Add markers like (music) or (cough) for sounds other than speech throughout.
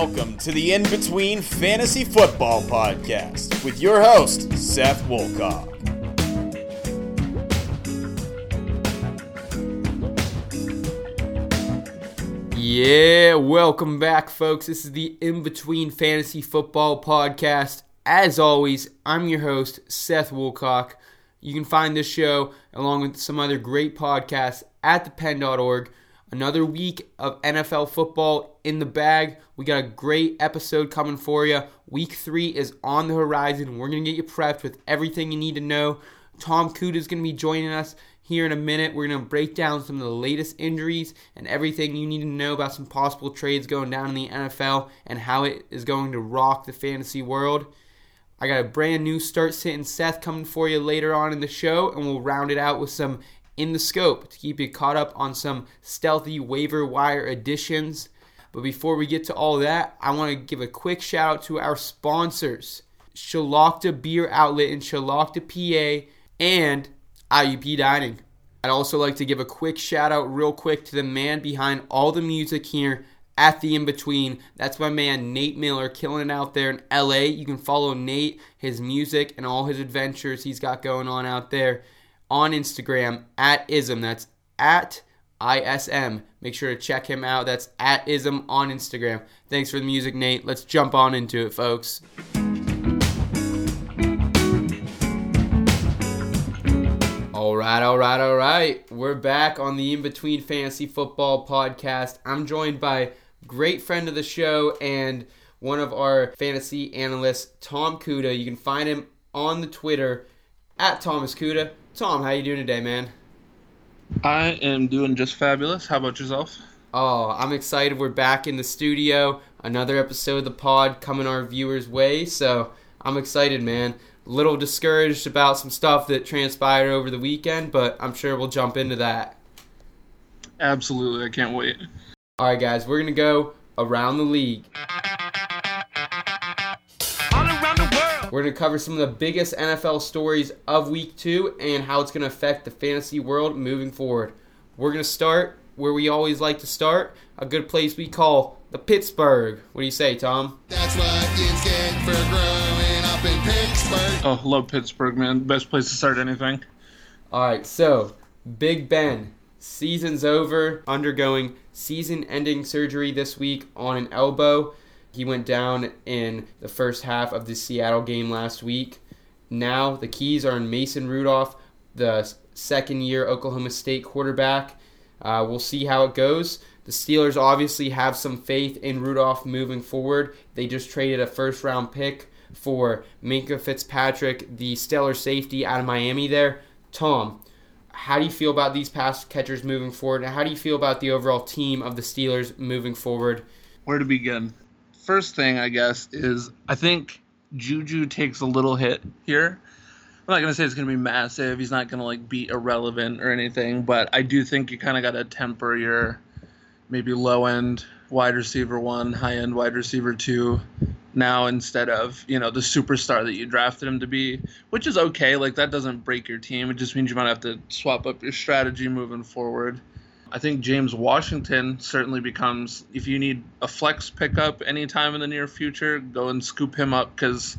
welcome to the In Between Fantasy Football Podcast with your host, Seth Woolcock. Yeah, welcome back, folks. This is the In Between Fantasy Football Podcast. As always, I'm your host, Seth Woolcock. You can find this show along with some other great podcasts at thepen.org. Another week of NFL football in the bag. We got a great episode coming for you. Week three is on the horizon. We're going to get you prepped with everything you need to know. Tom Cuda is going to be joining us here in a minute. We're going to break down some of the latest injuries and everything you need to know about some possible trades going down in the NFL and how it is going to rock the fantasy world. I got a brand new Start Sitting Seth coming for you later on in the show, and we'll round it out with some in the scope to keep you caught up on some stealthy waiver wire additions. But before we get to all that, I want to give a quick shout out to our sponsors Shelocta Beer Outlet in Shelocta, PA, and IUP Dining. I'd also like to give a quick shout out, real quick, to the man behind all the music here at the in between. That's my man Nate Miller killing it out there in LA. You can follow Nate, his music, and all his adventures he's got going on out there on Instagram at ism. That's at ISM. Make sure to check him out. That's at ism on Instagram. Thanks for the music, Nate. Let's jump on into it, folks. All right, all right, all right. We're back on the In Between Fantasy Football podcast. I'm joined by great friend of the show and one of our fantasy analysts, Tom Cuda. You can find him on the Twitter at Thomas Cuda. Tom, how you doing today, man? I am doing just fabulous. How about yourself? Oh, I'm excited. We're back in the studio. Another episode of the pod coming our viewers' way. So I'm excited, man. A little discouraged about some stuff that transpired over the weekend, but I'm sure we'll jump into that. Absolutely. I can't wait. All right, guys, we're going to go around the league. We're going to cover some of the biggest NFL stories of week two and how it's going to affect the fantasy world moving forward. We're going to start where we always like to start a good place we call the Pittsburgh. What do you say, Tom? That's what kids get for growing up in Pittsburgh. Oh, love Pittsburgh, man. Best place to start anything. All right, so Big Ben, season's over, undergoing season ending surgery this week on an elbow. He went down in the first half of the Seattle game last week. Now the keys are in Mason Rudolph, the second year Oklahoma State quarterback. Uh, we'll see how it goes. The Steelers obviously have some faith in Rudolph moving forward. They just traded a first round pick for Minkah Fitzpatrick, the stellar safety out of Miami there. Tom, how do you feel about these pass catchers moving forward? And how do you feel about the overall team of the Steelers moving forward? Where to begin? First thing, I guess, is I think Juju takes a little hit here. I'm not gonna say it's gonna be massive. He's not gonna like be irrelevant or anything, but I do think you kind of gotta temper your maybe low end wide receiver one, high end wide receiver two now instead of you know the superstar that you drafted him to be, which is okay. Like that doesn't break your team. It just means you might have to swap up your strategy moving forward. I think James Washington certainly becomes if you need a flex pickup anytime in the near future, go and scoop him up because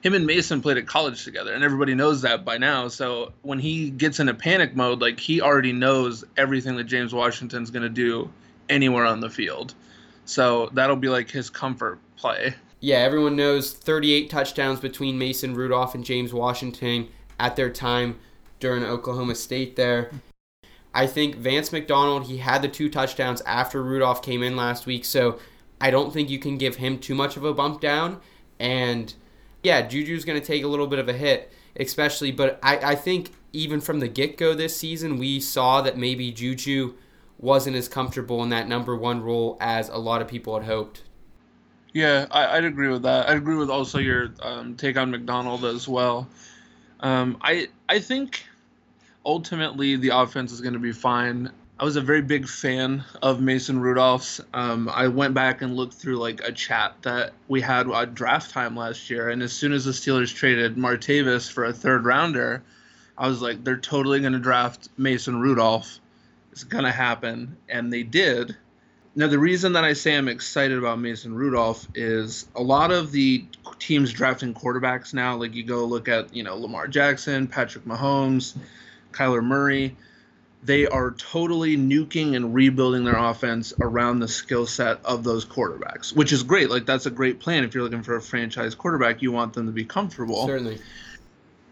him and Mason played at college together, and everybody knows that by now. So when he gets into panic mode, like he already knows everything that James Washington's going to do anywhere on the field. So that'll be like his comfort play. Yeah, everyone knows 38 touchdowns between Mason Rudolph and James Washington at their time during Oklahoma State there. I think Vance McDonald, he had the two touchdowns after Rudolph came in last week, so I don't think you can give him too much of a bump down. And yeah, Juju's going to take a little bit of a hit, especially, but I, I think even from the get go this season, we saw that maybe Juju wasn't as comfortable in that number one role as a lot of people had hoped. Yeah, I, would agree with that. I agree with also your um, take on McDonald as well. Um, I I think ultimately the offense is going to be fine. I was a very big fan of Mason Rudolph's. Um, I went back and looked through like a chat that we had at draft time last year, and as soon as the Steelers traded Martavis for a third rounder, I was like, they're totally going to draft Mason Rudolph. It's going to happen, and they did. Now, the reason that I say I'm excited about Mason Rudolph is a lot of the teams drafting quarterbacks now, like you go look at, you know, Lamar Jackson, Patrick Mahomes, Kyler Murray, they are totally nuking and rebuilding their offense around the skill set of those quarterbacks, which is great. Like, that's a great plan. If you're looking for a franchise quarterback, you want them to be comfortable. Certainly.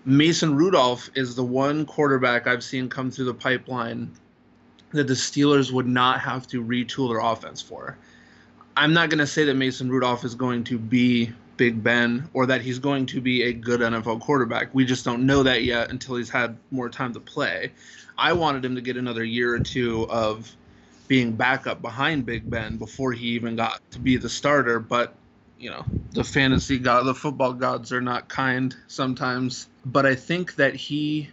Mason Rudolph is the one quarterback I've seen come through the pipeline that the Steelers would not have to retool their offense for. I'm not going to say that Mason Rudolph is going to be Big Ben or that he's going to be a good NFL quarterback. We just don't know that yet until he's had more time to play. I wanted him to get another year or two of being backup behind Big Ben before he even got to be the starter, but you know, the fantasy god, the football gods are not kind sometimes. But I think that he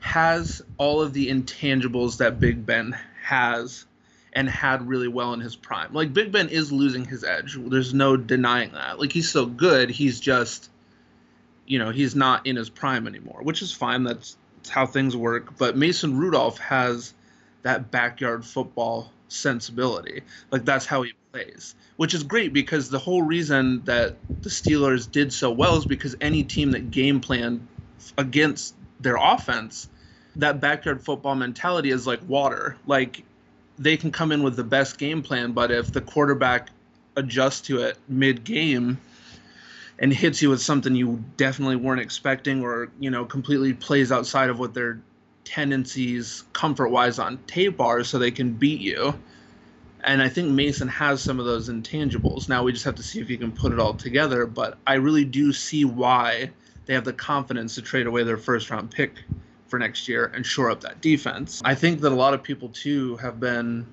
has all of the intangibles that Big Ben has and had really well in his prime. Like Big Ben is losing his edge. There's no denying that. Like he's so good, he's just you know, he's not in his prime anymore, which is fine. That's, that's how things work. But Mason Rudolph has that backyard football sensibility. Like that's how he plays, which is great because the whole reason that the Steelers did so well is because any team that game planned against their offense that backyard football mentality is like water. Like they can come in with the best game plan, but if the quarterback adjusts to it mid game and hits you with something you definitely weren't expecting or, you know, completely plays outside of what their tendencies comfort wise on tape are so they can beat you. And I think Mason has some of those intangibles. Now we just have to see if he can put it all together. But I really do see why they have the confidence to trade away their first round pick for next year and shore up that defense. I think that a lot of people too have been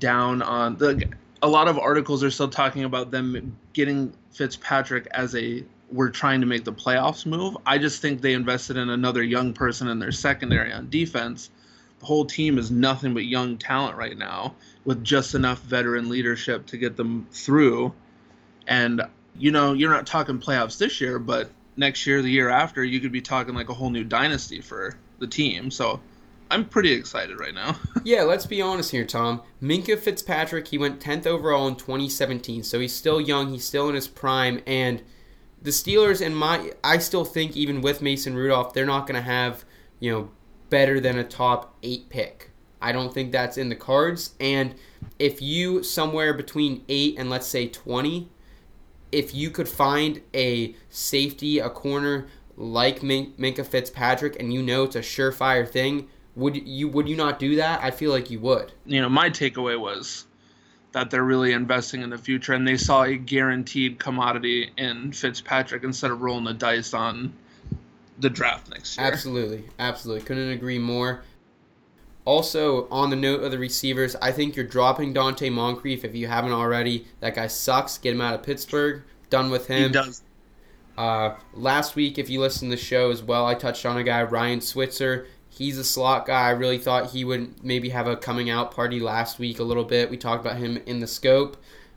down on the a lot of articles are still talking about them getting Fitzpatrick as a we're trying to make the playoffs move. I just think they invested in another young person in their secondary on defense. The whole team is nothing but young talent right now with just enough veteran leadership to get them through. And you know, you're not talking playoffs this year, but next year, the year after, you could be talking like a whole new dynasty for the team. So I'm pretty excited right now. (laughs) yeah, let's be honest here, Tom. Minkah Fitzpatrick, he went 10th overall in 2017, so he's still young, he's still in his prime, and the Steelers and my I still think even with Mason Rudolph, they're not going to have, you know, better than a top 8 pick. I don't think that's in the cards, and if you somewhere between 8 and let's say 20 if you could find a safety, a corner like Min- Minkah Fitzpatrick, and you know it's a surefire thing, would you would you not do that? I feel like you would. You know, my takeaway was that they're really investing in the future, and they saw a guaranteed commodity in Fitzpatrick instead of rolling the dice on the draft next year. Absolutely, absolutely, couldn't agree more. Also, on the note of the receivers, I think you're dropping Donte Moncrief if you haven't already. That guy sucks. Get him out of Pittsburgh. Done with him. He does. Uh, last week, if you listen to the show as well, I touched on a guy, Ryan Switzer. He's a slot guy. I really thought he would maybe have a coming out party last week a little bit. We talked about him in the scope.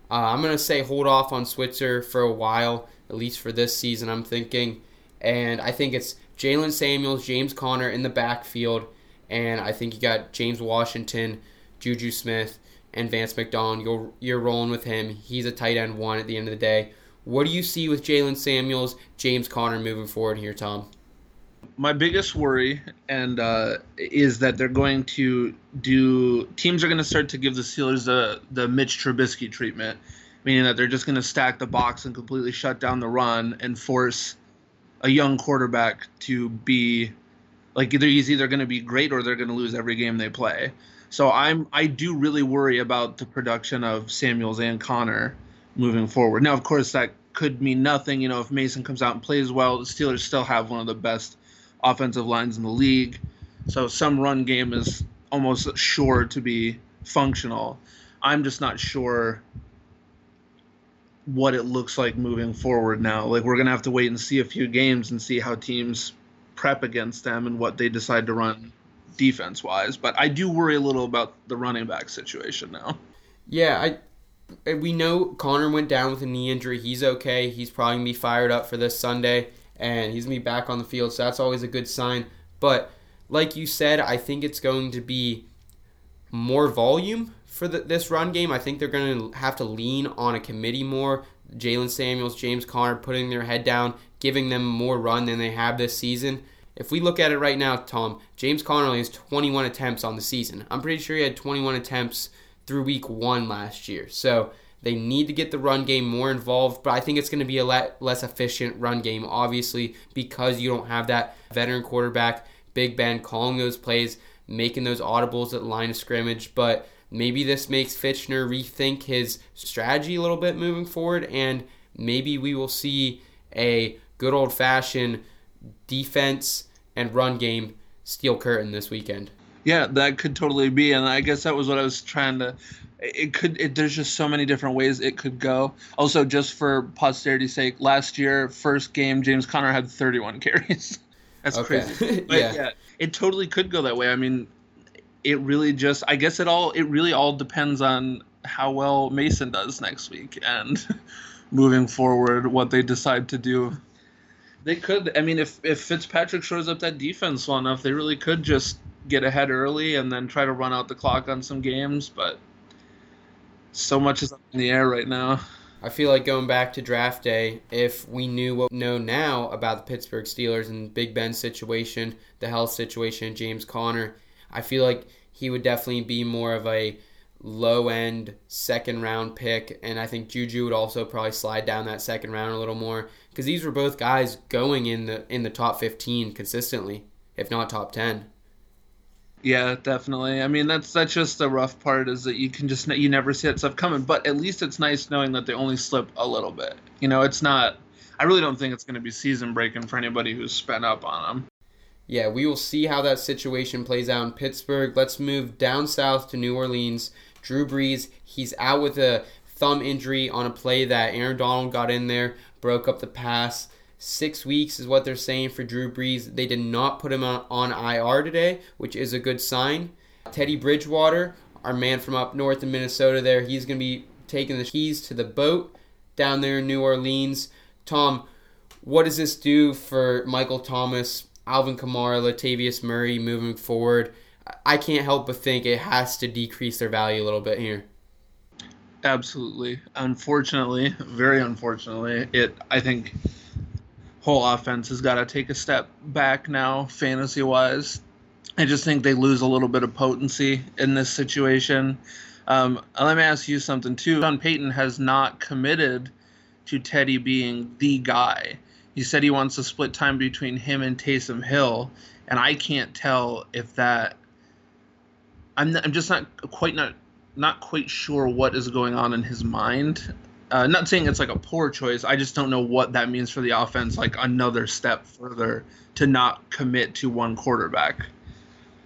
Uh, I'm going to say hold off on Switzer for a while, at least for this season, I'm thinking. And I think it's Jaylen Samuels, James Conner in the backfield and I think you got James Washington, Juju Smith, and Vance McDonald. You're you're rolling with him. He's a tight end one at the end of the day. What do you see with Jaylen Samuels, James Conner moving forward here, Tom? My biggest worry and uh, is that they're going to do teams are going to start to give the Steelers the the Mitch Trubisky treatment, meaning that they're just going to stack the box and completely shut down the run and force a young quarterback to be like either he's either going to be great or they're going to lose every game they play. So I'm I do really worry about the production of Samuels and Conner moving forward. Now, of course, that could mean nothing. You know, if Mason comes out and plays well, the Steelers still have one of the best offensive lines in the league. So some run game is almost sure to be functional. I'm just not sure what it looks like moving forward now. Like we're gonna have to wait and see a few games and see how teams prep against them and what they decide to run defense wise. But I do worry a little about the running back situation now. Yeah, I we know Conner went down with a knee injury. He's okay. He's probably gonna be fired up for this Sunday, and he's gonna be back on the field. So that's always a good sign. But like you said, I think it's going to be more volume for the, this run game, I think they're going to have to lean on a committee more. Jaylen Samuels, James Conner putting their head down, giving them more run than they have this season. If we look at it right now, Tom, James Connerly has 21 attempts on the season. I'm pretty sure he had 21 attempts through week one last year. So they need to get the run game more involved, but I think it's going to be a less efficient run game, obviously, because you don't have that veteran quarterback, Big Ben, calling those plays, making those audibles at line of scrimmage. But maybe this makes Fichtner rethink his strategy a little bit moving forward, and maybe we will see a good old fashioned defense and run game steel curtain this weekend. Yeah, that could totally be, and I guess that was what I was trying to. It could. It, there's just so many different ways it could go. Also, just for posterity's sake, last year, first game, James Conner had 31 (laughs) carries. That's Okay. crazy. (laughs) But Yeah. yeah, it totally could go that way. I mean, it really just. I guess it all. It really all depends on how well Mason does next week and (laughs) moving forward, what they decide to do. They could. I mean, if if Fitzpatrick shows up that defense well enough, they really could just get ahead early and then try to run out the clock on some games. But so much is up in the air right now. I feel like going back to draft day, if we knew what we know now about the Pittsburgh Steelers and Big Ben's situation, the health situation, James Conner, I feel like he would definitely be more of a low end second round pick. And I think Juju would also probably slide down that second round a little more because these were both guys going in the in the top 15 consistently, if not top 10. Yeah, definitely. I mean, that's that's just the rough part is that you can just you never see that stuff coming. But at least it's nice knowing that they only slip a little bit. You know, it's not. I really don't think it's going to be season breaking for anybody who's spent up on them. Yeah, we will see how that situation plays out in Pittsburgh. Let's move down south to New Orleans. Drew Brees, he's out with a thumb injury on a play that Aaron Donald got in there, broke up the pass. Six weeks is what they're saying for Drew Brees. They did not put him on, on IR today, which is a good sign. Teddy Bridgewater, our man from up north in Minnesota, there, he's going to be taking the keys to the boat down there in New Orleans. Tom, what does this do for Michael Thomas, Alvin Kamara, Latavius Murray moving forward? I can't help but think it has to decrease their value a little bit here. Absolutely. Unfortunately, very unfortunately, it. I think whole offense has got to take a step back now, fantasy wise. I just think they lose a little bit of potency in this situation. Um, let me ask you something too. Sean Payton has not committed to Teddy being the guy. He said he wants to split time between him and Taysom Hill, and I can't tell if that. I'm I'm just not quite not not quite sure what is going on in his mind. Uh, not saying it's like a poor choice. I just don't know what that means for the offense. Like another step further to not commit to one quarterback.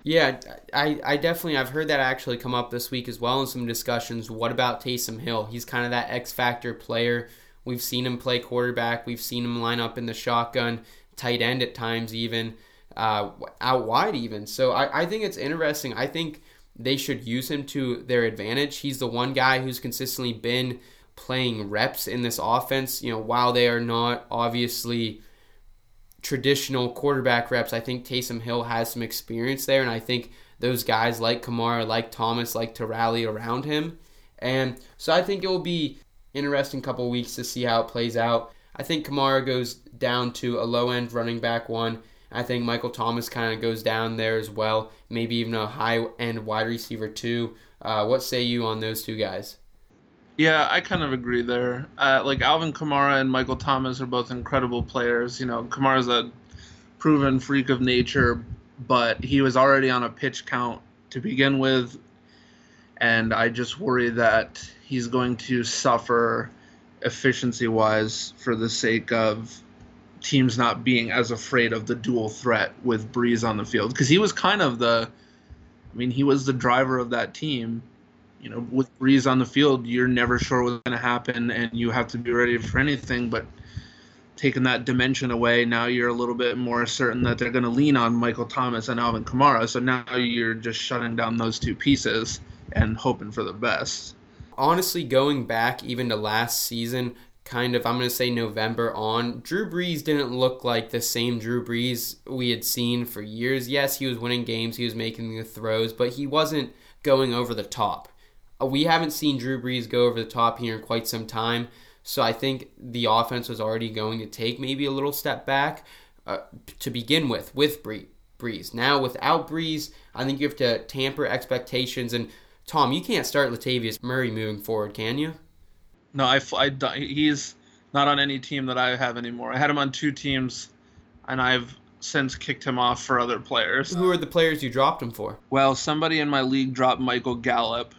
Yeah, I, I definitely I've heard that actually come up this week as well in some discussions. What about Taysom Hill? He's kind of that X factor player. We've seen him play quarterback. We've seen him line up in the shotgun, tight end at times, even uh, out wide, even. So I, I think it's interesting. I think they should use him to their advantage. He's the one guy who's consistently been playing reps in this offense. You know, while they are not obviously traditional quarterback reps, I think Taysom Hill has some experience there, and I think those guys like Kamara, like Thomas, like to rally around him. And so I think it will be interesting couple weeks to see how it plays out. I think Kamara goes down to a low end running back one. I think Michael Thomas kind of goes down there as well. Maybe even a high end wide receiver too. Uh, what say you on those two guys? Yeah, I kind of agree there. Uh, like Alvin Kamara and Michael Thomas are both incredible players. You know, Kamara's a proven freak of nature, but he was already on a pitch count to begin with, and I just worry that he's going to suffer efficiency wise for the sake of teams not being as afraid of the dual threat with Brees on the field. Because he was kind of the I mean he was the driver of that team. You know with Brees on the field you're never sure what's going to happen and you have to be ready for anything but taking that dimension away now you're a little bit more certain that they're going to lean on Michael Thomas and Alvin Kamara. So now you're just shutting down those two pieces and hoping for the best. Honestly, going back even to last season, kind of, I'm going to say November on, Drew Brees didn't look like the same Drew Brees we had seen for years. Yes, he was winning games, he was making the throws, but he wasn't going over the top. Uh, We haven't seen Drew Brees go over the top here in quite some time. So I think the offense was already going to take maybe a little step back uh, to begin with, with Bree- Brees. Now, without Brees, I think you have to tamper expectations. And Tom, you can't start Latavius Murray moving forward, can you? No, I, I he's not on any team that I have anymore. I had him on two teams, and I've since kicked him off for other players. Who are the players you dropped him for? Well, somebody in my league dropped Michael Gallup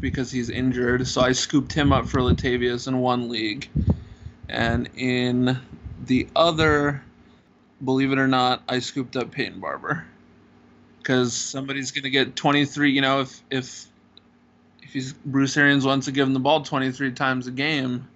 because he's injured, so I scooped him up for Latavius in one league, and in the other, believe it or not, I scooped up Peyton Barber because somebody's gonna get 23. You know, if if he's Bruce Arians wants to give him the ball 23 times a game,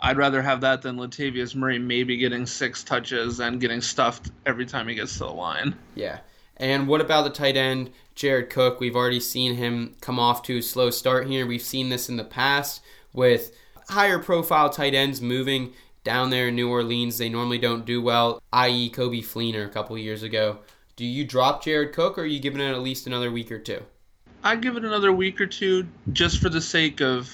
I'd rather have that than Latavius Murray maybe getting six touches and getting stuffed every time he gets to the line. Yeah. And what about the tight end, Jared Cook? We've already seen him come off to a slow start here. We've seen this in the past with higher profile tight ends moving down there in New Orleans. They normally don't do well, i.e., Coby Fleener a couple years ago. Do you drop Jared Cook or are you giving it at least another week or two? I'd give it another week or two just for the sake of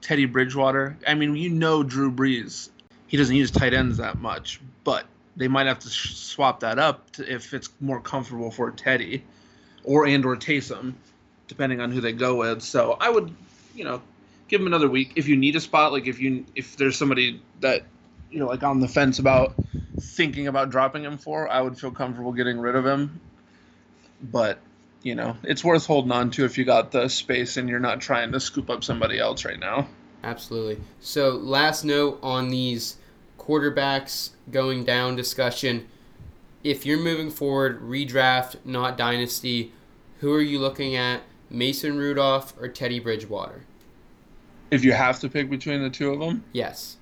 Teddy Bridgewater. I mean, you know Drew Brees. He doesn't use tight ends that much, but they might have to sh- swap that up to, if it's more comfortable for Teddy or and or Taysom, depending on who they go with. So I would, you know, give him another week if you need a spot. Like if you if there's somebody that you know like on the fence about thinking about dropping him for, I would feel comfortable getting rid of him. But you know, it's worth holding on to if you got the space and you're not trying to scoop up somebody else right now. Absolutely. So, last note on these quarterbacks going down discussion. If you're moving forward, redraft, not dynasty, who are you looking at? Mason Rudolph or Teddy Bridgewater? If you have to pick between the two of them, Yes.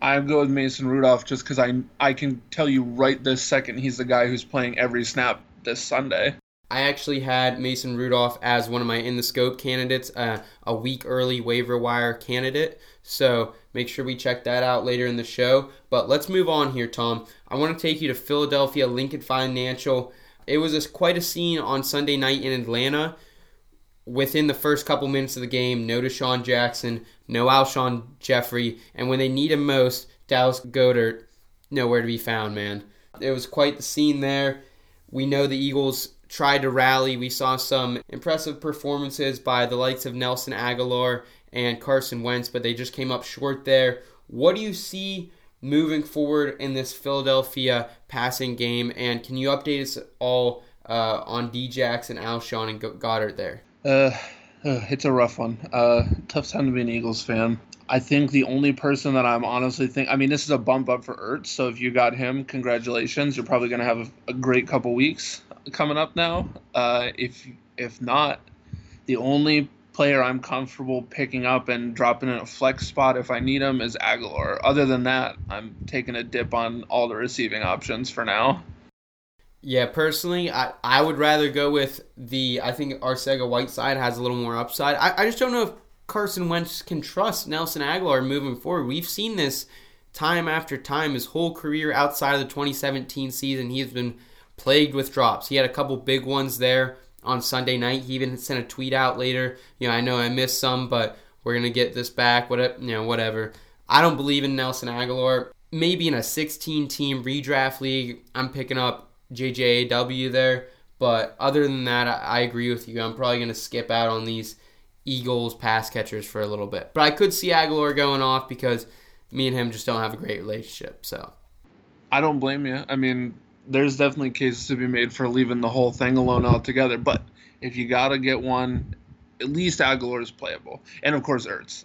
I'd go with Mason Rudolph just because I I can tell you right this second he's the guy who's playing every snap this Sunday. I actually had Mason Rudolph as one of my in the scope candidates, uh, a week early waiver wire candidate. So make sure we check that out later in the show. But let's move on here, Tom. I want to take you to Philadelphia Lincoln Financial. It was a, quite a scene on Sunday night in Atlanta. Within the first couple minutes of the game, no DeSean Jackson, no Alshon Jeffery, and when they need him most, Dallas Goedert nowhere to be found, man. It was quite the scene there. We know the Eagles tried to rally. We saw some impressive performances by the likes of Nelson Agholor and Carson Wentz, but they just came up short there. What do you see moving forward in this Philadelphia passing game? And can you update us all uh, on D Jackson, Alshon, and Goedert there? Uh, uh, it's a rough one. Uh, tough time to be an Eagles fan. I think the only person that I'm honestly think I mean this is a bump up for Ertz, so if you got him, congratulations. You're probably gonna have a, a great couple weeks coming up now. Uh, if if not, the only player I'm comfortable picking up and dropping in a flex spot if I need him is Agholor. Other than that, I'm taking a dip on all the receiving options for now. Yeah, personally, I, I would rather go with the. I think Arcega Whiteside has a little more upside. I, I just don't know if Carson Wentz can trust Nelson Agholor moving forward. We've seen this time after time. His whole career outside of the 2017 season, he has been plagued with drops. He had a couple big ones there on Sunday night. He even sent a tweet out later. You know, I know I missed some, but we're gonna get this back. Whatever, you know, whatever. I don't believe in Nelson Agholor. Maybe in a 16 team redraft league, I'm picking up JJAW there. But other than that, I, agree with you. I'm probably to skip out on these Eagles pass catchers for a little bit. But I could see Agholor going off because me and him just don't have a great relationship. So I don't blame you. I mean, there's definitely cases to be made for leaving the whole thing alone altogether. But if you got to get one, at least Agholor is playable. And of course, Ertz.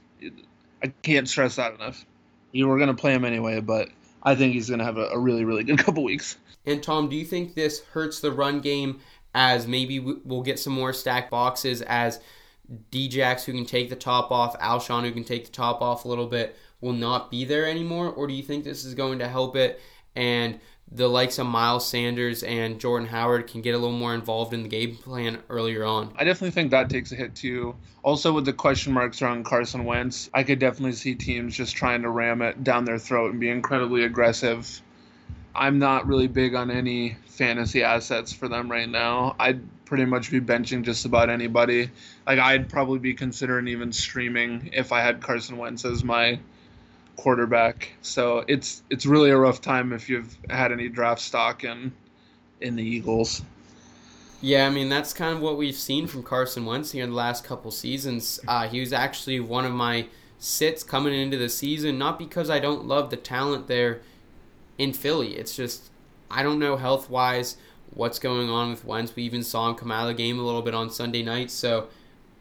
I can't stress that enough. You were to play him anyway, but I think he's to have a, a really, really good (laughs) couple weeks. And Tom, do you think this hurts the run game as maybe we'll get some more stacked boxes as Djax who can take the top off, Alshon who can take the top off a little bit will not be there anymore? Or do you think this is going to help it and the likes of Miles Sanders and Jordan Howard can get a little more involved in the game plan earlier on? I definitely think that takes a hit too. Also, with the question marks around Carson Wentz, I could definitely see teams just trying to ram it down their throat and be incredibly aggressive I'm not really big on any fantasy assets for them right now. I'd pretty much be benching just about anybody. Like I'd probably be considering even streaming if I had Carson Wentz as my quarterback. So it's it's really a rough time if you've had any draft stock in in the Eagles. Yeah, I mean that's kind of what we've seen from Carson Wentz here in the last couple seasons. Uh, he was actually one of my sits coming into the season, not because I don't love the talent there in Philly. It's just I don't know health wise what's going on with Wentz. We even saw him come out of the game a little bit on Sunday night, so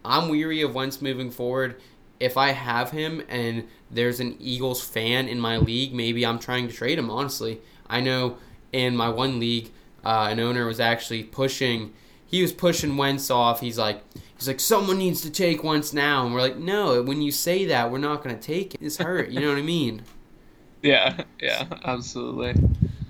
I'm weary of Wentz moving forward. If I have him and there's an Eagles fan in my league, maybe I'm trying to trade him. Honestly, I know in my one league uh, an owner was actually pushing. He was pushing Wentz off. He's like, he's like, someone needs to take Wentz now, and we're like, no. When you say that, we're not going to take it. It's hurt. You know what I mean? (laughs) Yeah, yeah, absolutely.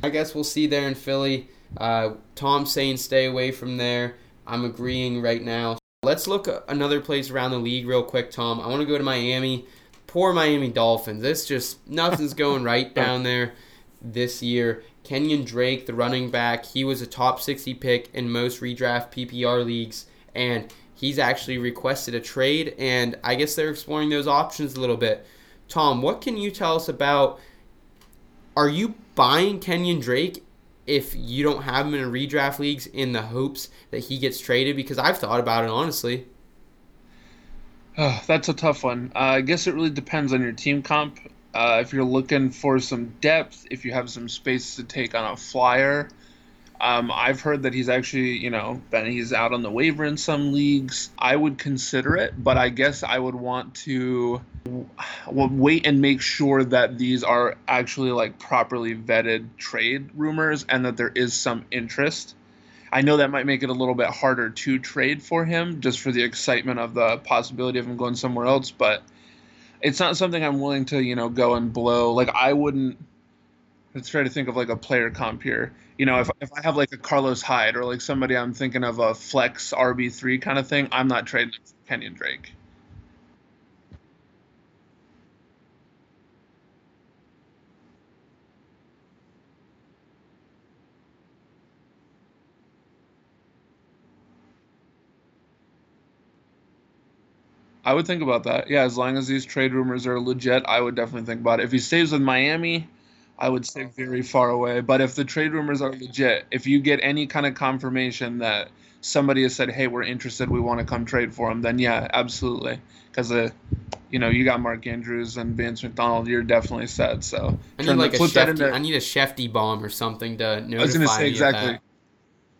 I guess we'll see there in Philly. Uh, Tom saying stay away from there. I'm agreeing right now. Let's look another place around the league real quick, Tom. I want to go to Miami. Poor Miami Dolphins. This just nothing's going right (laughs) down there this year. Kenyan Drake, the running back, he was a top 60 pick in most redraft PPR leagues, and he's actually requested a trade, and I guess they're exploring those options a little bit. Tom, what can you tell us about? Are you buying Kenyan Drake if you don't have him in redraft leagues in the hopes that he gets traded? Because I've thought about it honestly. Oh, that's a tough one. Uh, I guess it really depends on your team comp. Uh, if you're looking for some depth, if you have some space to take on a flyer, um, I've heard that he's actually, you know, that he's out on the waiver in some leagues. I would consider it, but I guess I would want to wait and make sure that these are actually like properly vetted trade rumors and that there is some interest. I know that might make it a little bit harder to trade for him just for the excitement of the possibility of him going somewhere else, but it's not something I'm willing to, you know, go and blow. Like I wouldn't. Let's try to think of like a player comp here. You know, if if I have like a Carlos Hyde or like somebody I'm thinking of a flex RB three kind of thing, I'm not trading Kenyan Drake. I would think about that. Yeah, as long as these trade rumors are legit, I would definitely think about it. If he stays with Miami, I would stay very far away. But if the trade rumors are legit, if you get any kind of confirmation that somebody has said, "Hey, we're interested, we want to come trade for him," then yeah, absolutely. Because uh, you know, you got Mark Andrews and Vance McDonald, you're definitely set. So I need like a Schefty, into, I need a Schefty bomb or something to notify I was to say exactly.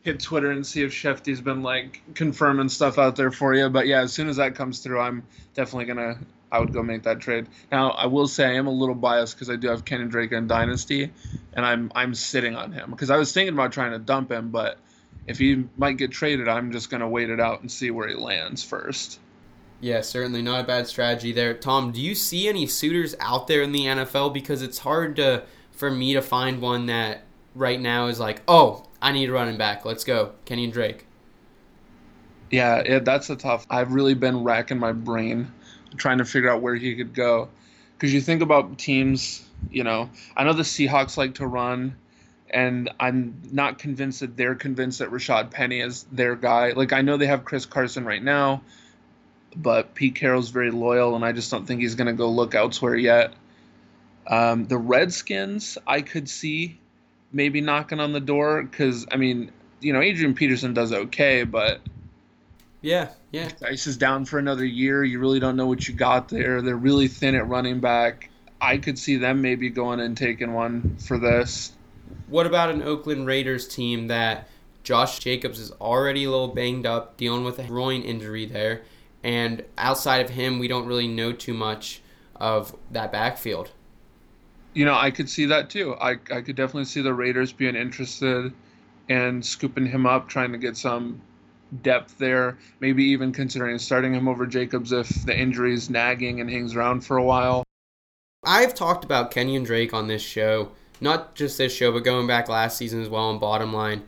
Hit Twitter and see if Schefty's been like confirming stuff out there for you. But yeah, as soon as that comes through, I'm definitely gonna. I would go make that trade. Now, I will say I am a little biased because I do have Kenyan Drake in Dynasty, and I'm I'm sitting on him because I was thinking about trying to dump him, but if he might get traded, I'm just gonna wait it out and see where he lands first. Yeah, certainly not a bad strategy there. Tom, do you see any suitors out there in the NFL? Because it's hard to for me to find one that right now is like, oh, I need a running back. Let's go, Kenyan Drake. Yeah, it, that's a tough. I've really been racking my brain trying to figure out where he could go, because you think about teams. You know, I know the Seahawks like to run, and I'm not convinced that they're convinced that Rashaad Penny is their guy. Like I know they have Chris Carson right now, but Pete Carroll's very loyal, and I just don't think he's going to go look elsewhere yet. Um, the Redskins, I could see maybe knocking on the door because I mean, you know, Adrian Peterson does okay, but yeah, yeah, Ice is down for another year. You really don't know what you got there. They're really thin at running back. I could see them maybe going and taking one for this. What about an Oakland Raiders team that Josh Jacobs is already a little banged up, dealing with a groin injury there, and outside of him, we don't really know too much of that backfield you know, I could see that too. I, I could definitely see the Raiders being interested in scooping him up, trying to get some depth there. Maybe even considering starting him over Jacobs if the injury is nagging and hangs around for a while. I've talked about Kenyan Drake on this show, not just this show, but going back last season as well on Bottom Line.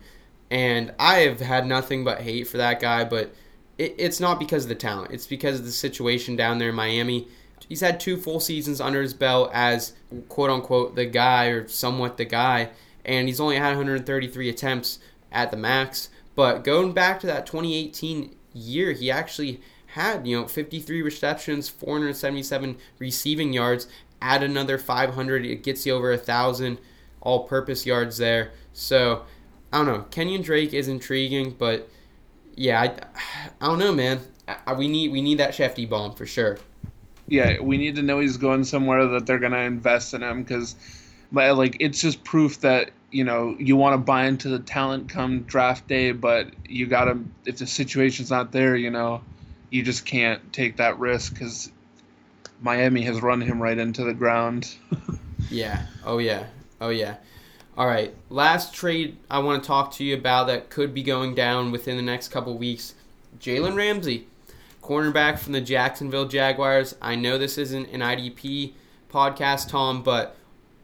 And I have had nothing but hate for that guy, but it, it's not because of the talent. It's because of the situation down there in Miami he's had two full seasons under his belt as quote unquote the guy or somewhat the guy, and he's only had 133 attempts at the max. But going back to that 2018 year, he actually had you know 53 receptions, 477 receiving yards. Add another 500, it gets you over a thousand all-purpose yards there. So I don't know. Kenyan Drake is intriguing, but yeah, I, (sighs) I don't know, man. I, we need we need that Schefty bomb for sure. Yeah, we need to know he's going somewhere that they're gonna invest in him because, like, it's just proof that you know you want to buy into the talent come draft day, but you gotta if the situation's not there, you know, you just can't take that risk because Miami has run him right into the ground. (laughs) yeah. Oh yeah. Oh yeah. All right. Last trade I want to talk to you about that could be going down within the next couple weeks. Jalen Ramsey cornerback from the Jacksonville Jaguars. I know this isn't an IDP podcast, Tom, but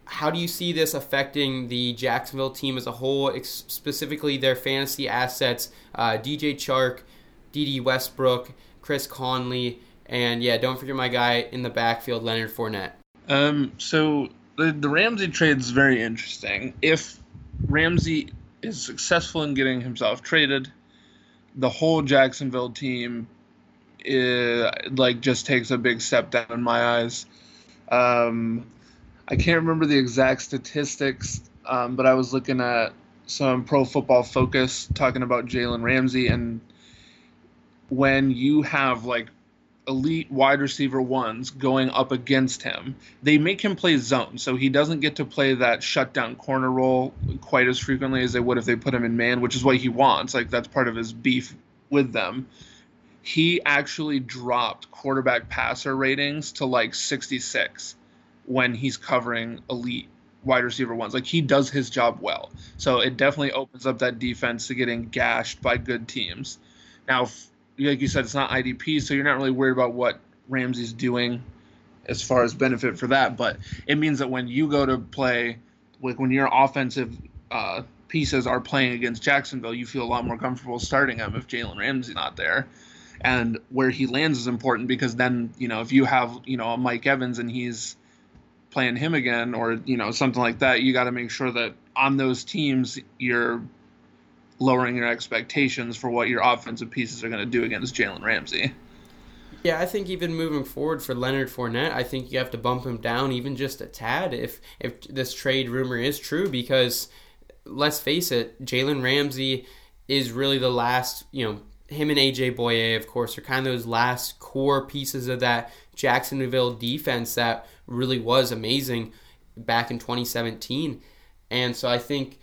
how do you see this affecting the Jacksonville team as a whole, specifically their fantasy assets? Uh, DJ Chark, Dede Westbrook, Chris Conley, and yeah, don't forget my guy in the backfield, Leonard Fournette. Um, so the, the Ramsey trade is very interesting. If Ramsey is successful in getting himself traded, the whole Jacksonville team it, like just takes a big step down in my eyes. Um, I can't remember the exact statistics, um, but I was looking at some Pro Football Focus talking about Jalen Ramsey, and when you have like elite wide receiver ones going up against him, they make him play zone, so he doesn't get to play that shutdown corner role quite as frequently as they would if they put him in man, which is what he wants. Like that's part of his beef with them he actually dropped quarterback passer ratings to like 66 when he's covering elite wide receiver ones. Like he does his job well. So it definitely opens up that defense to getting gashed by good teams. Now, like you said, it's not IDP, so you're not really worried about what Ramsey's doing as far as benefit for that. But it means that when you go to play, like when your offensive uh, pieces are playing against Jacksonville, you feel a lot more comfortable starting them if Jalen Ramsey's not there and where he lands is important because then you know if you have you know a Mike Evans and he's playing him again or you know something like that, you got to make sure that on those teams you're lowering your expectations for what your offensive pieces are going to do against Jalen Ramsey. Yeah, I think even moving forward for Leonard Fournette, I think you have to bump him down even just a tad if if this trade rumor is true because let's face it, Jalen Ramsey is really the last, you know, him and AJ Bouye, of course, are kind of those last core pieces of that Jacksonville defense that really was amazing back in 2017. And so I think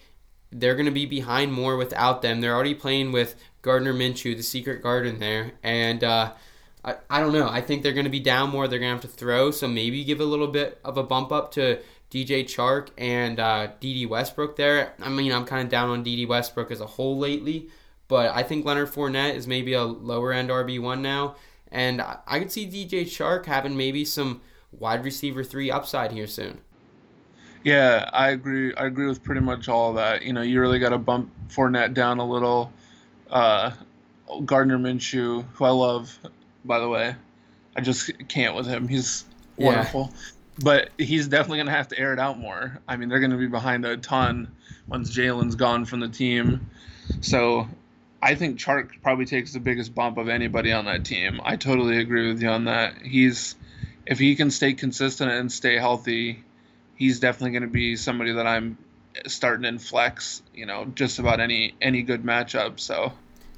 they're going to be behind more without them. They're already playing with Gardner Minshew, the secret garden there. And uh, I, I don't know. I think they're going to be down more. They're going to have to throw. So maybe give a little bit of a bump up to DJ Chark and uh, Dede Westbrook there. I mean, I'm kind of down on Dede Westbrook as a whole lately. But I think Leonard Fournette is maybe a lower end RB1 now. And I could see DJ Chark having maybe some wide receiver three upside here soon. Yeah, I agree. I agree with pretty much all of that. You know, you really got to bump Fournette down a little. Uh, Gardner Minshew, who I love, by the way, I just can't with him. He's wonderful. Yeah. But he's definitely going to have to air it out more. I mean, they're going to be behind a ton once Jalen's gone from the team. So I think Chark probably takes the biggest bump of anybody on that team. I totally agree with you on that. He's if he can stay consistent and stay healthy, he's definitely going to be somebody that I'm starting in flex. You know, just about any any good matchup. So.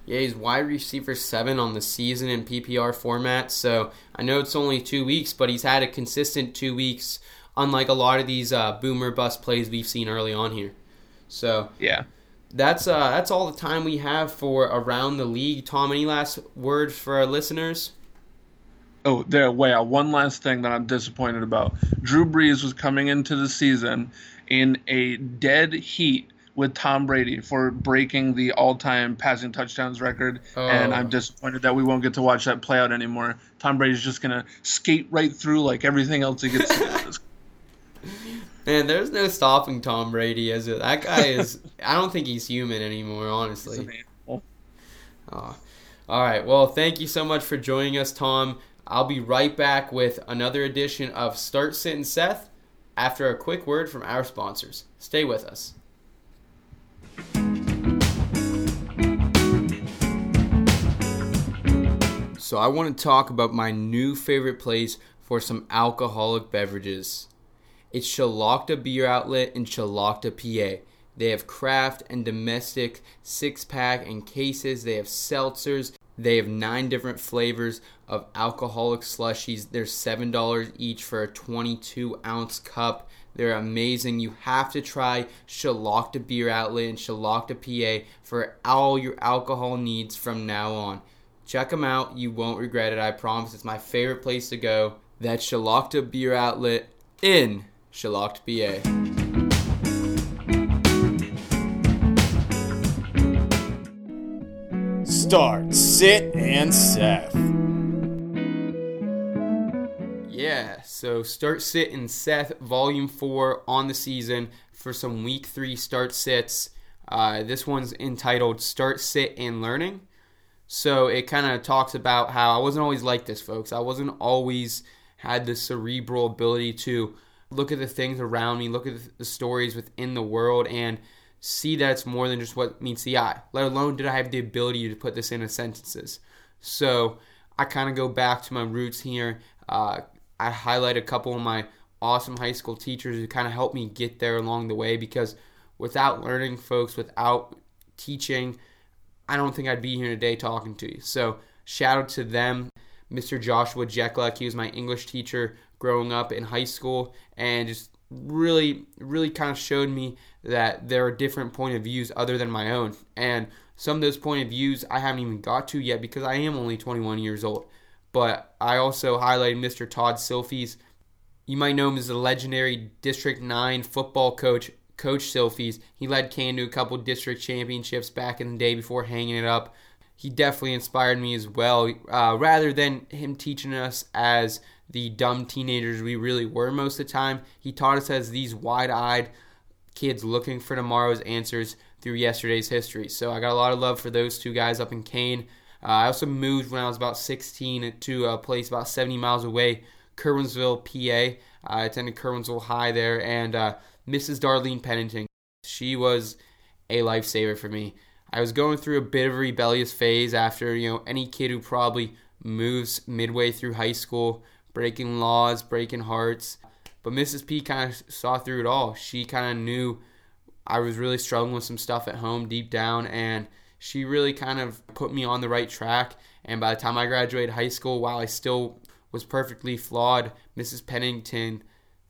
Yeah, he's wide receiver seven on the season in PPR format. So I know it's only two weeks, but he's had a consistent two weeks, unlike a lot of these uh, boomer bust plays we've seen early on here. So yeah, that's uh, that's all the time we have for around the league. Tom, any last words for our listeners? Oh, there. Wait, uh, one last thing that I'm disappointed about. Drew Brees was coming into the season in a dead heat with Tom Brady for breaking the all-time passing touchdowns record, oh. and I'm disappointed that we won't get to watch that play out anymore. Tom Brady's just gonna skate right through like everything else he gets. (laughs) Man, there's no stopping Tom Brady. As it, that guy is, (laughs) I don't think he's human anymore. Honestly. Oh. All right. Well, thank you so much for joining us, Tom. I'll be right back with another edition of Start Sit and Seth after a quick word from our sponsors. Stay with us. So I want to talk about my new favorite place for some alcoholic beverages. It's Shelocta Beer Outlet in Shelocta, PA. They have craft and domestic six pack and cases. They have seltzers. They have nine different flavors of alcoholic slushies. They're $7 each for a 22 ounce cup. They're amazing. You have to try Shelocta Beer Outlet in Shelocta, PA for all your alcohol needs from now on. Check them out. You won't regret it. I promise. It's my favorite place to go. That's Shelocta Beer Outlet in Shelocta, BA. Start, sit, and Seth. Yeah, so start sit and Seth volume four on the season for some week three start sits. Uh, this one's entitled Start Sit and Learning. So it kind of talks about how I wasn't always like this, folks. I wasn't always had the cerebral ability to look at the things around me, look at the stories within the world, and see that it's more than just what meets the eye. Let alone did I have the ability to put this into sentences. So I kind of go back to my roots here. Uh, I highlight a couple of my awesome high school teachers who kind of helped me get there along the way because without learning, folks, without teaching, I don't think I'd be here today talking to you. So shout out to them. Mr. Joshua Jeklek, he was my English teacher growing up in high school and just really, really kind of showed me that there are different point of views other than my own. And some of those point of views I haven't even got to yet because I am only 21 years old. But I also highlighted Mr. Todd Silfies. You might know him as the legendary District 9 football coach, Coach Silfies. He led Kane to a couple district championships back in the day before hanging it up. He definitely inspired me as well, uh, rather than him teaching us as the dumb teenagers we really were most of the time. He taught us as these wide eyed kids looking for tomorrow's answers through yesterday's history. So I got a lot of love for those two guys up in Kane. Uh, I also moved when I was about 16 to a place about 70 miles away, Curwensville, PA. I attended Curwensville High there, and uh, Mrs. Darlene Pennington, she was a lifesaver for me. I was going through a bit of a rebellious phase after, you know, any kid who probably moves midway through high school, breaking laws, breaking hearts. But Mrs. P kind of saw through it all. She kind of knew I was really struggling with some stuff at home deep down, and she really kind of put me on the right track. And by the time I graduated high school, while I still was perfectly flawed, Mrs. Pennington,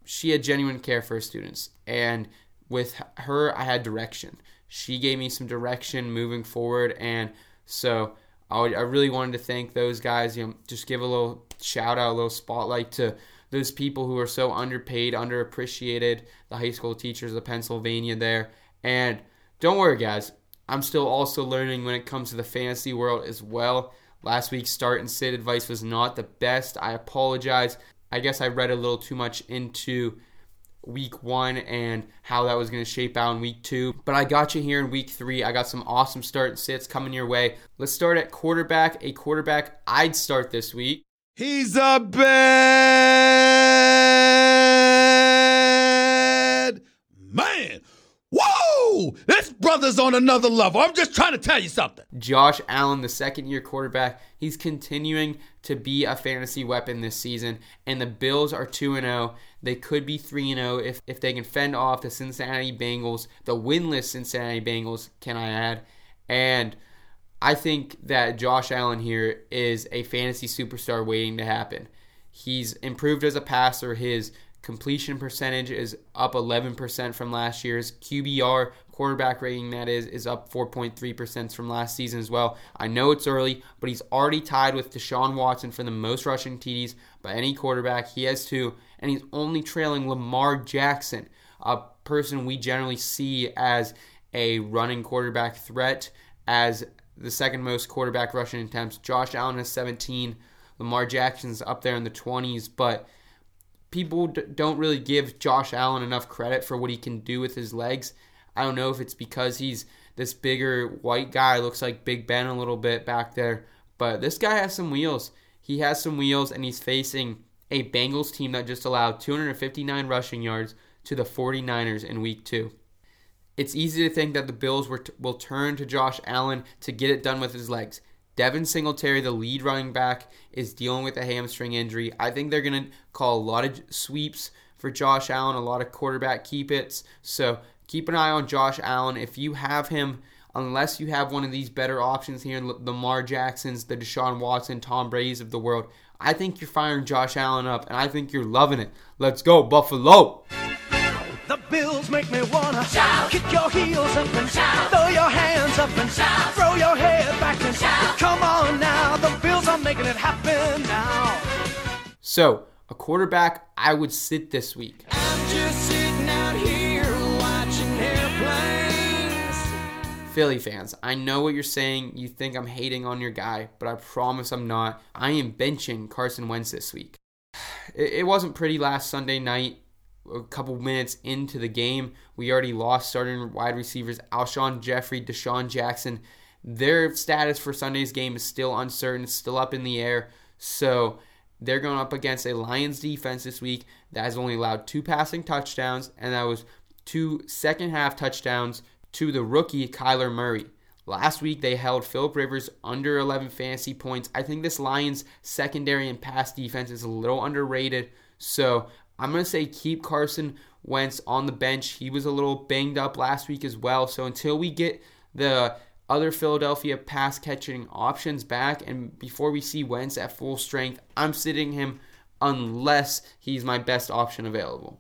she had genuine care for her students. And with her, I had direction. She gave me some direction moving forward. And so I, I really wanted to thank those guys. You know, just give a little shout out, a little spotlight to those people who are so underpaid, underappreciated, the high school teachers of Pennsylvania there. And don't worry, guys. I'm still also learning when it comes to the fantasy world as well. Last week's start and sit advice was not the best. I apologize. I guess I read a little too much into week one and how that was going to shape out in week two. But I got you here in week three. I got some awesome start and sits coming your way. Let's start at quarterback. A quarterback I'd start this week. He's a bad This brother's on another level. I'm just trying to tell you something. Josh Allen, the second year quarterback, he's continuing to be a fantasy weapon this season. And the Bills are 2 0. They could be 3 0 if, if they can fend off the Cincinnati Bengals, the winless Cincinnati Bengals, can I add. And I think that Josh Allen here is a fantasy superstar waiting to happen. He's improved as a passer. His completion percentage is up 11% from last year's QBR quarterback rating that is is up 4.3% from last season as well. I know it's early, but he's already tied with Deshaun Watson for the most rushing TDs by any quarterback. He has two, and he's only trailing Lamar Jackson, a person we generally see as a running quarterback threat as the second most quarterback rushing attempts. Josh Allen has 17. Lamar Jackson's up there in the 20s, but people don't really give Josh Allen enough credit for what he can do with his legs. I don't know if it's because he's this bigger white guy, looks like Big Ben a little bit back there, but this guy has some wheels. He has some wheels, and he's facing a Bengals team that just allowed 259 rushing yards to the 49ers in week two. It's easy to think that the Bills t- will turn to Josh Allen to get it done with his legs. Devin Singletary, the lead running back, is dealing with a hamstring injury. I think they're going to call a lot of sweeps for Josh Allen, a lot of quarterback keep its. So keep an eye on Josh Allen. If you have him, unless you have one of these better options here, the Lamar Jacksons, the Deshaun Watson, Tom Brady's of the world, I think you're firing Josh Allen up, and I think you're loving it. Let's go, Buffalo! The Bills make me wanna shout. Kick your heels up and shout. Throw your hands up and shout. Throw your head back and shout. Come on now, the Bills are making it happen now. So, a quarterback I would sit this week. Philly fans, I know what you're saying. You think I'm hating on your guy, but I promise I'm not. I am benching Carson Wentz this week. (sighs) It, wasn't pretty last Sunday night. A couple minutes into the game, we already lost starting wide receivers Alshon Jeffery, DeSean Jackson. Their status for Sunday's game is still uncertain, it's still up in the air. So they're going up against a Lions defense this week that has only allowed two passing touchdowns, and that was two second half touchdowns to the rookie Kyler Murray. Last week they held Philip Rivers under 11 fantasy points. I think this Lions secondary and pass defense is a little underrated. So I'm going to say keep Carson Wentz on the bench. He was a little banged up last week as well. So until we get the other Philadelphia pass catching options back and before we see Wentz at full strength, I'm sitting him unless he's my best option available.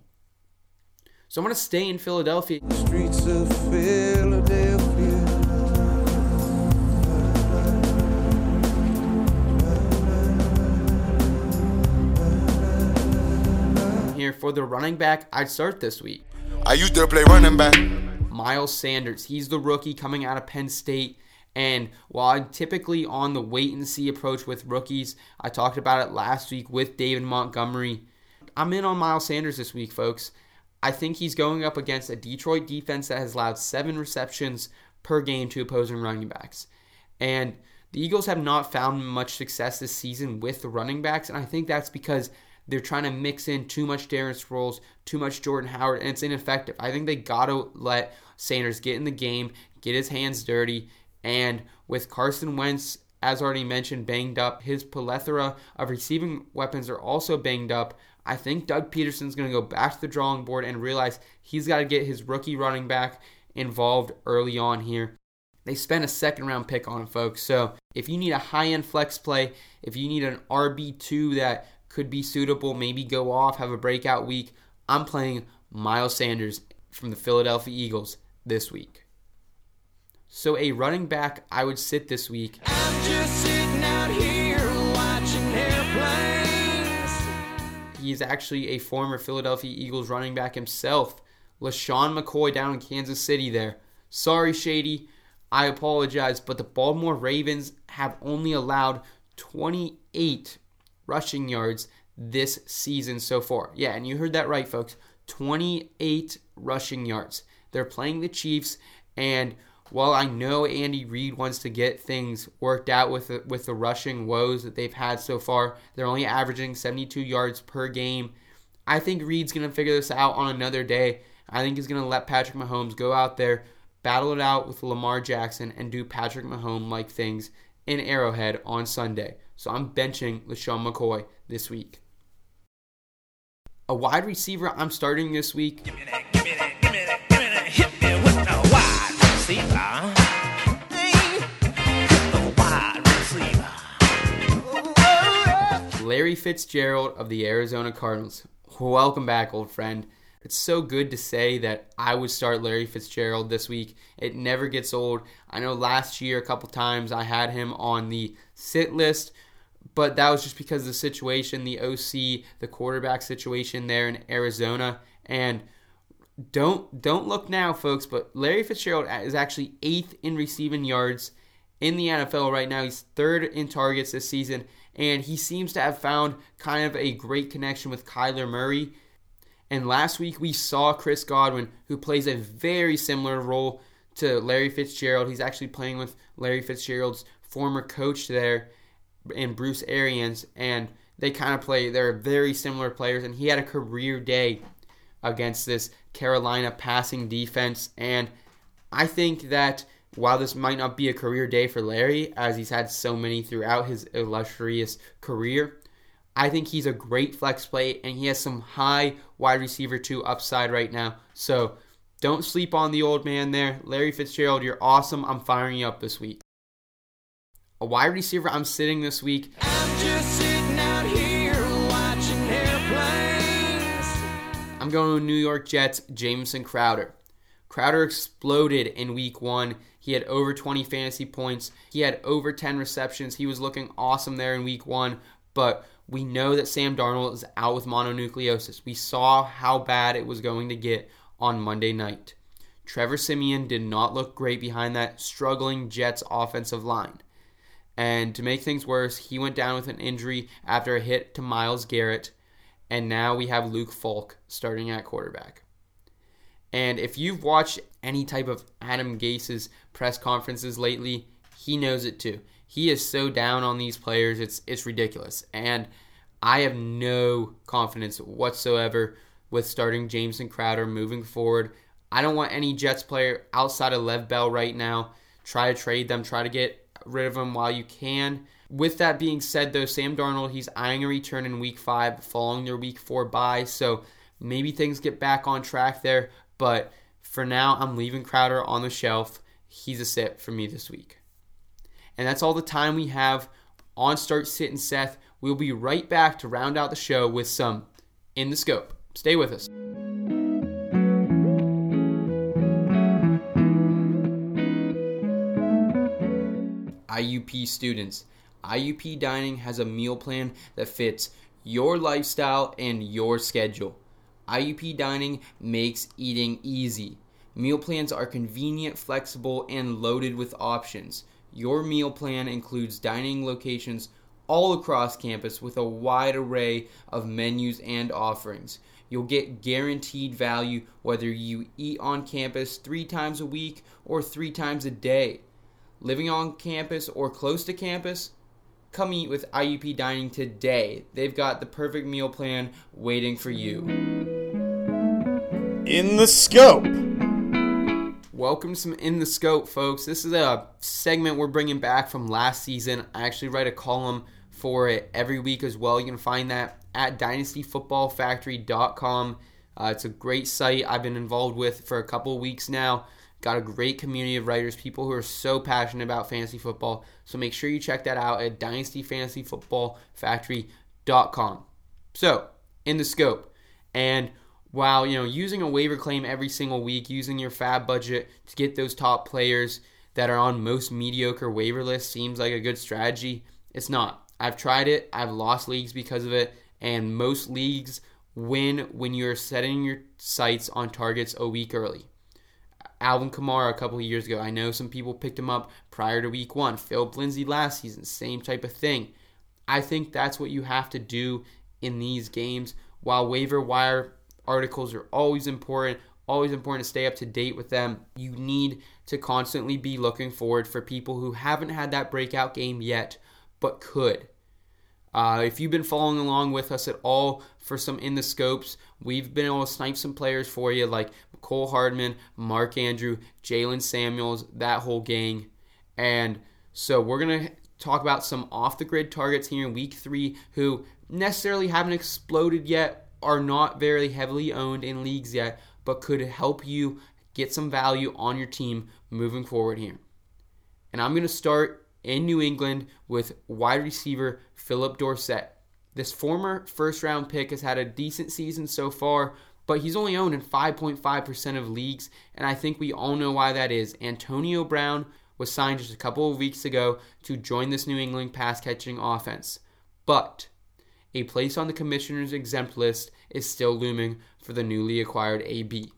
So I'm going to stay in Philadelphia. Streets of Philadelphia. Here for the running back, I'd start this week. I used to play running back. Miles Sanders. He's the rookie coming out of Penn State. And while I'm typically on the wait and see approach with rookies, I talked about it last week with David Montgomery. I'm in on Miles Sanders this week, folks. I think he's going up against a Detroit defense that has allowed seven receptions per game to opposing running backs. And the Eagles have not found much success this season with the running backs, and I think that's because they're trying to mix in too much Darren Sproles, too much Jordan Howard, and it's ineffective. I think they got to let Sanders get in the game, get his hands dirty, and with Carson Wentz, as already mentioned, banged up, his plethora of receiving weapons are also banged up. I think Doug Pederson's going to go back to the drawing board and realize he's got to get his rookie running back involved early on here. They spent a second round pick on him, folks. So if you need a high end flex play, if you need an RB2 that could be suitable, maybe go off, have a breakout week, I'm playing Miles Sanders from the Philadelphia Eagles this week. So a running back I would sit this week. He is actually a former Philadelphia Eagles running back himself. LeSean McCoy down in Kansas City there. Sorry, Shady. I apologize, but the Baltimore Ravens have only allowed 28 rushing yards this season so far. Yeah, and you heard that right, folks. 28 rushing yards. They're playing the Chiefs, and while I know Andy Reid wants to get things worked out with the, with the rushing woes that they've had so far, they're only averaging 72 yards per game. I think Reid's going to figure this out on another day. I think he's going to let Patrick Mahomes go out there, battle it out with Lamar Jackson, and do Patrick Mahomes like things in Arrowhead on Sunday. So I'm benching LeSean McCoy this week. A wide receiver I'm starting this week. Larry Fitzgerald of the Arizona Cardinals. Welcome back, old friend. It's so good to say that I would start Larry Fitzgerald this week. It never gets old. I know last year, a couple times, I had him on the sit list, but that was just because of the situation, the OC, the quarterback situation there in Arizona. And don't don't look now, folks, but Larry Fitzgerald is actually eighth in receiving yards in the NFL right now. He's third in targets this season, and he seems to have found kind of a great connection with Kyler Murray. And last week we saw Chris Godwin, who plays a very similar role to Larry Fitzgerald. He's actually playing with Larry Fitzgerald's former coach there, and Bruce Arians, and they kind of play. They're very similar players, and he had a career day against this Carolina passing defense, and I think that while this might not be a career day for Larry, as he's had so many throughout his illustrious career, I think he's a great flex play and he has some high wide receiver two upside right now. So don't sleep on the old man there. Larry Fitzgerald, you're awesome. I'm firing you up this week. A wide receiver I'm sitting this week. I'm going to New York Jets, Jamison Crowder. Crowder exploded in week one. He had over 20 fantasy points. He had over 10 receptions. He was looking awesome there in week one. But we know that Sam Darnold is out with mononucleosis. We saw how bad it was going to get on Monday night. Trevor Siemian did not look great behind that struggling Jets offensive line. And to make things worse, he went down with an injury after a hit to Myles Garrett. And now we have Luke Falk starting at quarterback. And if you've watched any type of Adam Gase's press conferences lately, he knows it too. He is so down on these players, it's it's ridiculous. And I have no confidence whatsoever with starting Jamison Crowder moving forward. I don't want any Jets player outside of Lev Bell right now. Try to trade them, try to get rid of them while you can. With that being said, though, Sam Darnold, he's eyeing a return in week five following their week four bye. So maybe things get back on track there. But for now, I'm leaving Crowder on the shelf. He's a sit for me this week. And that's all the time we have on Start Sit and Seth. We'll be right back to round out the show with some In the Scope. Stay with us. IUP students. IUP Dining has a meal plan that fits your lifestyle and your schedule. IUP Dining makes eating easy. Meal plans are convenient, flexible, and loaded with options. Your meal plan includes dining locations all across campus with a wide array of menus and offerings. You'll get guaranteed value whether you eat on campus three times a week or three times a day. Living on campus or close to campus? Come eat with IUP Dining today. They've got the perfect meal plan waiting for you. In the scope. Welcome to some In the Scope, folks. This is a segment we're bringing back from last season. I actually write a column for it every week as well. You can find that at dynastyfootballfactory.com. Uh, it's a great site I've been involved with for a couple of weeks now. Got a great community of writers, people who are so passionate about fantasy football. So make sure you check that out at dynastyfantasyfootballfactory.com. So, in the scope. And while, you know, using a waiver claim every single week, using your fab budget to get those top players that are on most mediocre waiver lists seems like a good strategy, it's not. I've tried it. I've lost leagues because of it, and most leagues win when you're setting your sights on targets a week early. Alvin Kamara a couple of years ago. I know some people picked him up prior to week one. Phil Lindsay last season, same type of thing. I think that's what you have to do in these games. While waiver wire articles are always important, always important to stay up to date with them, you need to constantly be looking forward for people who haven't had that breakout game yet, but could. Uh, if you've been following along with us at all for some in the scopes, we've been able to snipe some players for you like Cole Hardman, Mark Andrew, Jaylen Samuels, that whole gang. And so we're going to talk about some off the grid targets here in week three who necessarily haven't exploded yet, are not very heavily owned in leagues yet, but could help you get some value on your team moving forward here. And I'm going to start in New England with wide receiver Phillip Dorsett. This former first round pick has had a decent season so far, but he's only owned in 5.5% of leagues, and I think we all know why that is. Antonio Brown was signed just a couple of weeks ago to join this New England pass catching offense. But a place on the commissioner's exempt list is still looming for the newly acquired AB.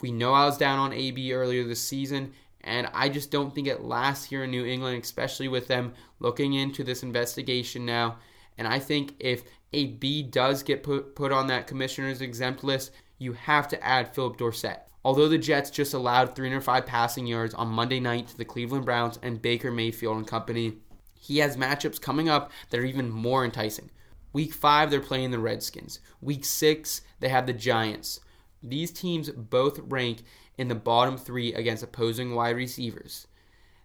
We know I was down on AB earlier this season, and I just don't think it lasts here in New England, especially with them looking into this investigation now. And I think if AB does get put, put on that commissioner's exempt list, you have to add Phillip Dorsett. Although the Jets just allowed 305 passing yards on Monday night to the Cleveland Browns and Baker Mayfield and company, he has matchups coming up that are even more enticing. Week 5, they're playing the Redskins. Week 6, they have the Giants. these teams both rank in the bottom three against opposing wide receivers.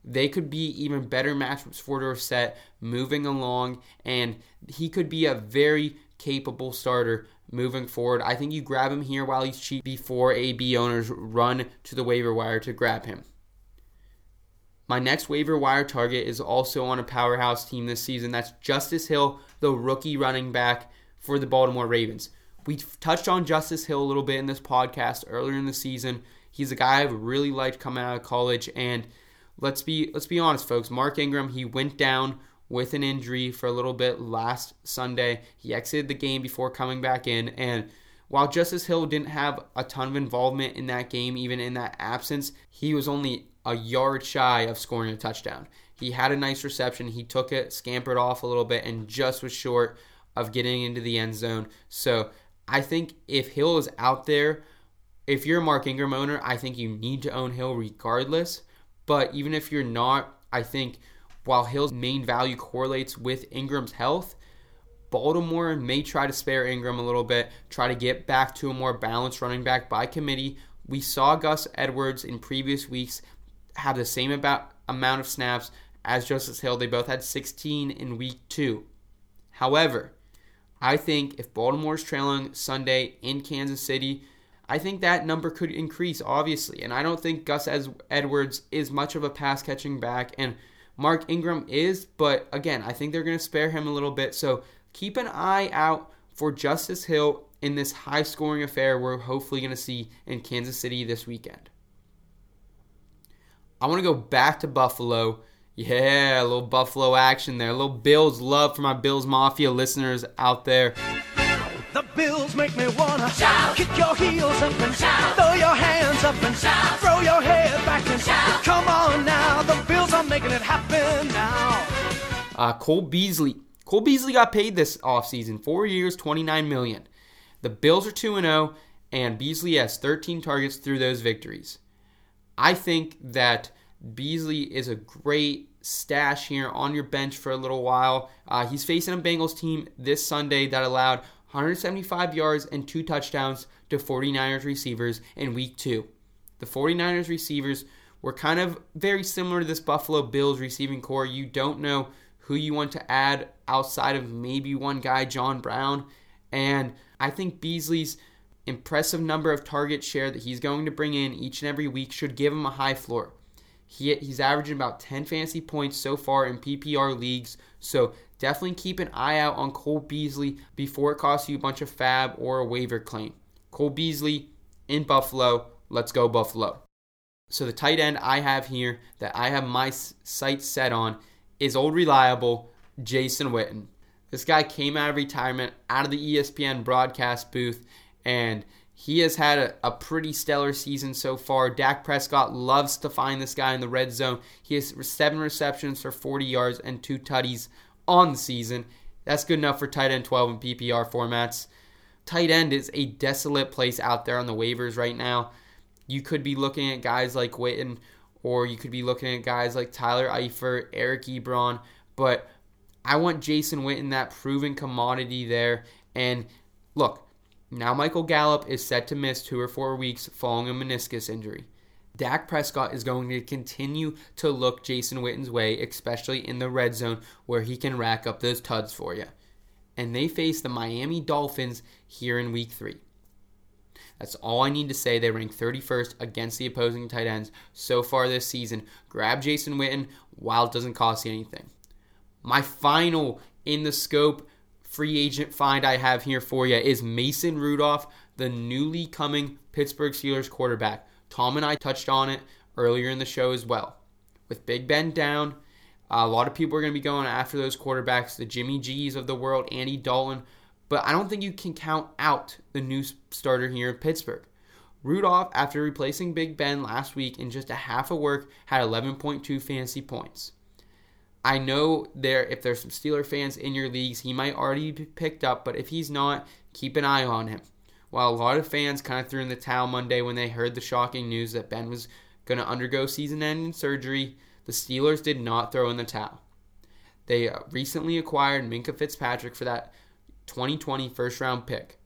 They could be even better matchups for Dorsett moving along, and he could be a very capable starter moving forward. I think you grab him here while he's cheap before AB owners run to the waiver wire to grab him. My next waiver wire target is also on a powerhouse team this season. That's Justice Hill, the rookie running back for the Baltimore Ravens. We touched on Justice Hill a little bit in this podcast earlier in the season. He's a guy I've really liked coming out of college, and let's be let's be honest, folks. Mark Ingram he went down with an injury for a little bit last Sunday. He exited the game before coming back in, and while Justice Hill didn't have a ton of involvement in that game, even in that absence, he was only a yard shy of scoring a touchdown. He had a nice reception. He took it, scampered off a little bit, and just was short of getting into the end zone. So I think if Hill is out there, if you're a Mark Ingram owner, I think you need to own Hill regardless. But even if you're not, I think while Hill's main value correlates with Ingram's health, Baltimore may try to spare Ingram a little bit, try to get back to a more balanced running back by committee. We saw Gus Edwards in previous weeks have the same about amount of snaps as Justice Hill. They both had 16 in week two. However, I think if Baltimore's trailing Sunday in Kansas City, I think that number could increase, obviously. And I don't think Gus Edwards is much of a pass catching back, and Mark Ingram is, but again, I think they're going to spare him a little bit. So keep an eye out for Justice Hill in this high scoring affair we're hopefully going to see in Kansas City this weekend. I want to go back to Buffalo yeah, a little Buffalo action there. A little Bills love for my Bills Mafia listeners out there. The Bills make me wanna shout, kick your heels up and shout, throw your hands up and shout, throw your head back and shout. Come on now, the Bills are making it happen now. Uh, Cole Beasley. Cole Beasley got paid this offseason, four years, 29 million. The Bills are 2 0, and Beasley has 13 targets through those victories. I think that Beasley is a great stash here on your bench for a little while. Uh, he's facing a Bengals team this Sunday that allowed 175 yards and two touchdowns to 49ers receivers in week two. The 49ers receivers were kind of very similar to this Buffalo Bills receiving core. You don't know who you want to add outside of maybe one guy, John Brown. And I think Beasley's impressive number of target share that he's going to bring in each and every week should give him a high floor. He, he's averaging about 10 fantasy points so far in PPR leagues. So definitely keep an eye out on Cole Beasley before it costs you a bunch of fab or a waiver claim. Cole Beasley in Buffalo. Let's go, Buffalo. So the tight end I have here that I have my sights set on is old reliable Jason Witten. This guy came out of retirement, out of the ESPN broadcast booth, and he has had a, a, pretty stellar season so far. Dak Prescott loves to find this guy in the red zone. He has seven receptions for 40 yards and two tutties on the season. That's good enough for tight end 12 in PPR formats. Tight end is a desolate place out there on the waivers right now. You could be looking at guys like Witten, or you could be looking at guys like Tyler Eifert, Eric Ebron, but I want Jason Witten, that proven commodity there. And look, now, Michael Gallup is set to miss two or four weeks following a meniscus injury. Dak Prescott is going to continue to look Jason Witten's way, especially in the red zone where he can rack up those tuds for you. And they face the Miami Dolphins here in week three. That's all I need to say. They rank 31st against the opposing tight ends so far this season. Grab Jason Witten while it doesn't cost you anything. My final in the scope free agent find I have here for you is Mason Rudolph, the newly coming Pittsburgh Steelers quarterback. Tom and I touched on it earlier in the show as well. With Big Ben down, a lot of people are going to be going after those quarterbacks, the Jimmy G's of the world, Andy Dalton, but I don't think you can count out the new starter here in Pittsburgh. Rudolph, after replacing Big Ben last week in just a half a work, had 11.2 fantasy points. I know there if there's some Steeler fans in your leagues, he might already be picked up, but if he's not, keep an eye on him. While a lot of fans kind of threw in the towel Monday when they heard the shocking news that Ben was going to undergo season-ending surgery, the Steelers did not throw in the towel. They uh, recently acquired Minkah Fitzpatrick for that 2020 first-round pick.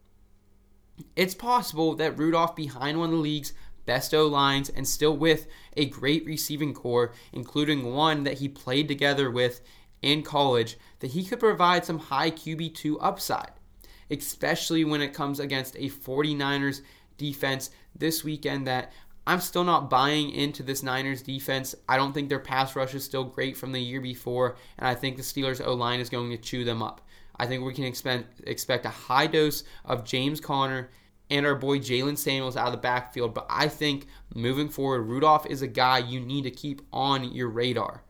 it's possible that Rudolph, behind one of the league's best O lines and still with a great receiving core, including one that he played together with in college, that he could provide some high QB2 upside, especially when it comes against a 49ers defense this weekend that I'm still not buying into this Niners defense. I don't think their pass rush is still great from the year before, and I think the Steelers O line is going to chew them up. I think we can expect expect a high dose of James Conner and our boy Jaylen Samuels out of the backfield. But I think moving forward, Rudolph is a guy you need to keep on your radar.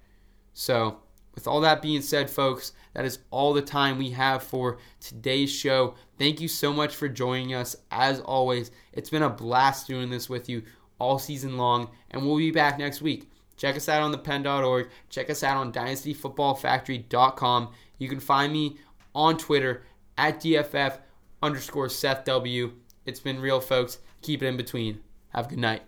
So, with all that being said, folks, that is all the time we have for today's show. Thank you so much for joining us. As always, it's been a blast doing this with you all season long, and we'll be back next week. Check us out on thepen.org. Check us out on dynastyfootballfactory.com. You can find me on Twitter at DFF underscore Seth W. It's been real, folks. Keep it in between. Have a good night.